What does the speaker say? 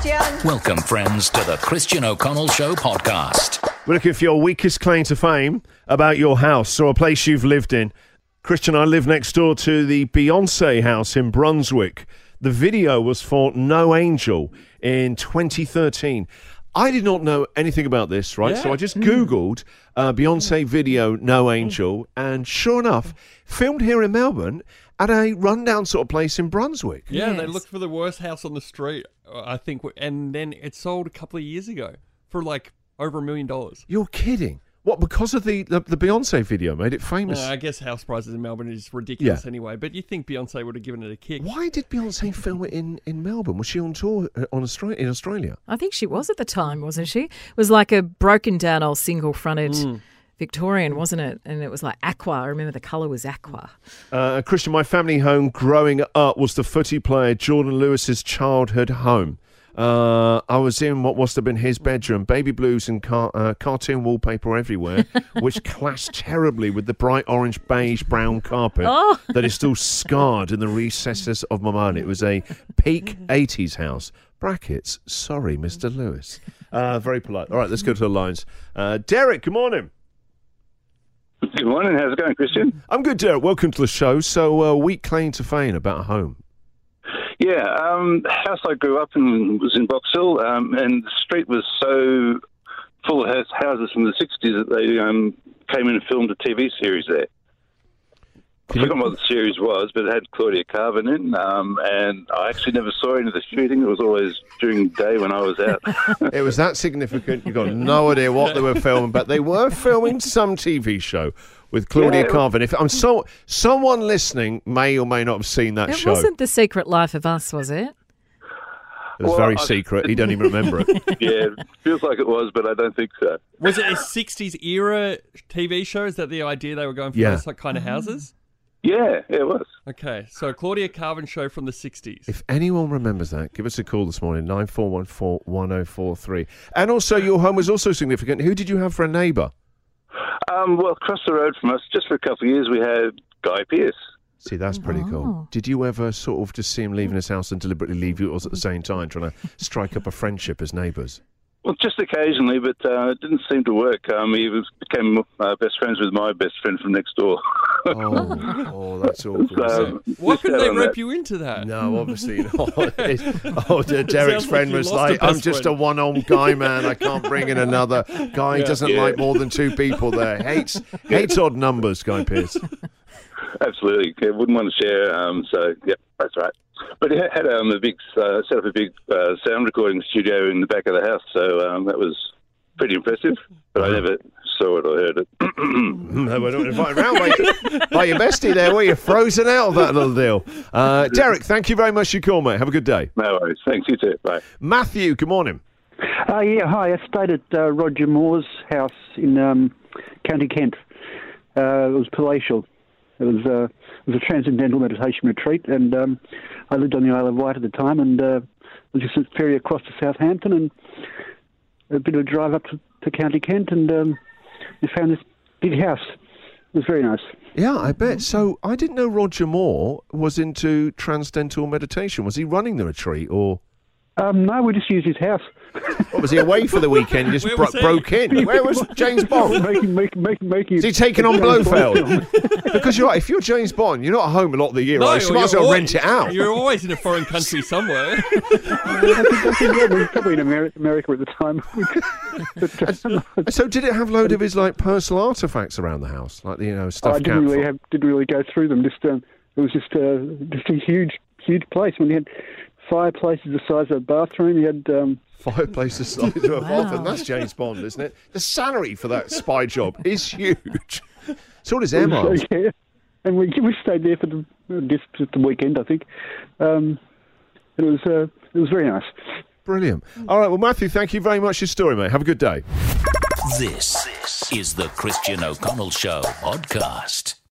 Christian. Welcome, friends, to the Christian O'Connell Show podcast. We're looking for your weakest claim to fame about your house or a place you've lived in. Christian, I live next door to the Beyonce house in Brunswick. The video was for No Angel in 2013. I did not know anything about this, right? So I just Googled uh, Beyonce video No Angel, and sure enough, filmed here in Melbourne at a rundown sort of place in Brunswick. Yeah, they looked for the worst house on the street, uh, I think, and then it sold a couple of years ago for like over a million dollars. You're kidding. What, because of the, the, the Beyonce video made it famous? Uh, I guess house prices in Melbourne is ridiculous anyway, but you think Beyonce would have given it a kick? Why did Beyonce film it in, in Melbourne? Was she on tour uh, on Australia, in Australia? I think she was at the time, wasn't she? It was like a broken down old single fronted Victorian, wasn't it? And it was like aqua. I remember the colour was aqua. Uh, Christian, my family home growing up was the footy player Jordan Lewis's childhood home. Uh, I was in what must have been his bedroom, baby blues and car- uh, cartoon wallpaper everywhere, which clashed terribly with the bright orange, beige, brown carpet Oh. that is still scarred in the recesses of my mind. It was a peak 80s house. Brackets, sorry, Mr. Lewis. Uh, very polite. All right, let's go to the lines. Uh, Derek, good morning. Good morning. How's it going, Christian? I'm good, Derek. Welcome to the show. So, uh, weak claim to fame about a home. Yeah, um, the house I grew up in was in Box Hill, um, and the street was so full of house- houses from the 60s that they um, came in and filmed a TV series there. I Can you- forgot what the series was, but it had Claudia Karvan in, um, and I actually never saw any of the shooting. It was always during the day when I was out. It was that significant. You've got no idea what they were filming, but they were filming some TV show with Claudia Yeah. Karvan. If I'm so, someone listening may or may not have seen that It show. wasn't The Secret Life of Us, was it? It was Well, very I- secret. He don't even remember it. yeah, feels like it was, but I don't think so. Was it a 60s era TV show? Is that the idea they were going for Yeah. those like kind of houses? Yeah, yeah, it was. Okay, so Claudia Karvan show from the 60s. If anyone remembers that, give us a call this morning nine four one four one zero four three. And also, your home was also significant. Who did you have for a neighbour? Um, well, across the road from us, just for a couple of years, we had Guy Pearce. See, that's pretty cool. Oh. Did you ever sort of just see him leaving his house and deliberately leave yours at the same time, trying to strike up a friendship as neighbours? Well, just occasionally, but uh, it didn't seem to work. Um, he was, became uh, best friends with my best friend from next door. Oh, oh that's awful. isn't Why couldn't they on rope that. you into that? No, obviously not. Oh, Derek's Sounds like friend was like, "I'm best just a friend." one-armed guy, man. I can't bring in another guy. He doesn't Yeah. like more than two people there. Hates hates odd numbers, Guy Pearce. Absolutely, yeah, wouldn't want to share. Um, so, yeah, that's right. But he had- had um, a big uh, set up a big uh, sound recording studio in the back of the house, so um, that was pretty impressive. But I never saw it or heard it. no, we're not invited round by, your- by your bestie there. Were you frozen out of that little deal? Uh, Derek, thank you very much for your call, mate. Have a good day. no worries. Thanks, you too. Bye. Matthew, good morning. Uh, yeah, hi. I stayed at uh, Roger Moore's house in um, County Kent. Uh, it was palatial. It was, uh, it was a transcendental meditation retreat, and um, I lived on the Isle of Wight at the time, and uh, was just a ferry across to Southampton, and a bit of a drive up to, to County Kent, and um, we found this big house. It was very nice. Yeah, I bet. So I didn't know Roger Moore was into transcendental meditation. Was he running the retreat or? Um, no, we just used his house. What, was he away for the weekend? Just bro- broke in. Where was James Bond? making, making, making, making. Is he taking on Blofeld? because you're right. If you're James Bond, you're not at home a lot of the year, right? So you might as well al- rent it out. You're always in a foreign country somewhere. I think yeah, we were probably in America at the time. But, So did it have load of his like personal artifacts around the house, like you know stuff? I didn't really have, didn't really go through them. Just um, it was just uh, just a huge huge place. When you had fireplaces the size of a bathroom, you had um, Fireplace the size of a bathroom. That's James Bond, isn't it? The salary for that spy job is huge. So does Emma. yeah, and we we stayed there for the just, just the weekend, I think. Um, it was uh, it was very nice. Brilliant. All right, well, Matthew, thank you very much for your story, mate. Have a good day. This is the Christian O'Connell Show podcast.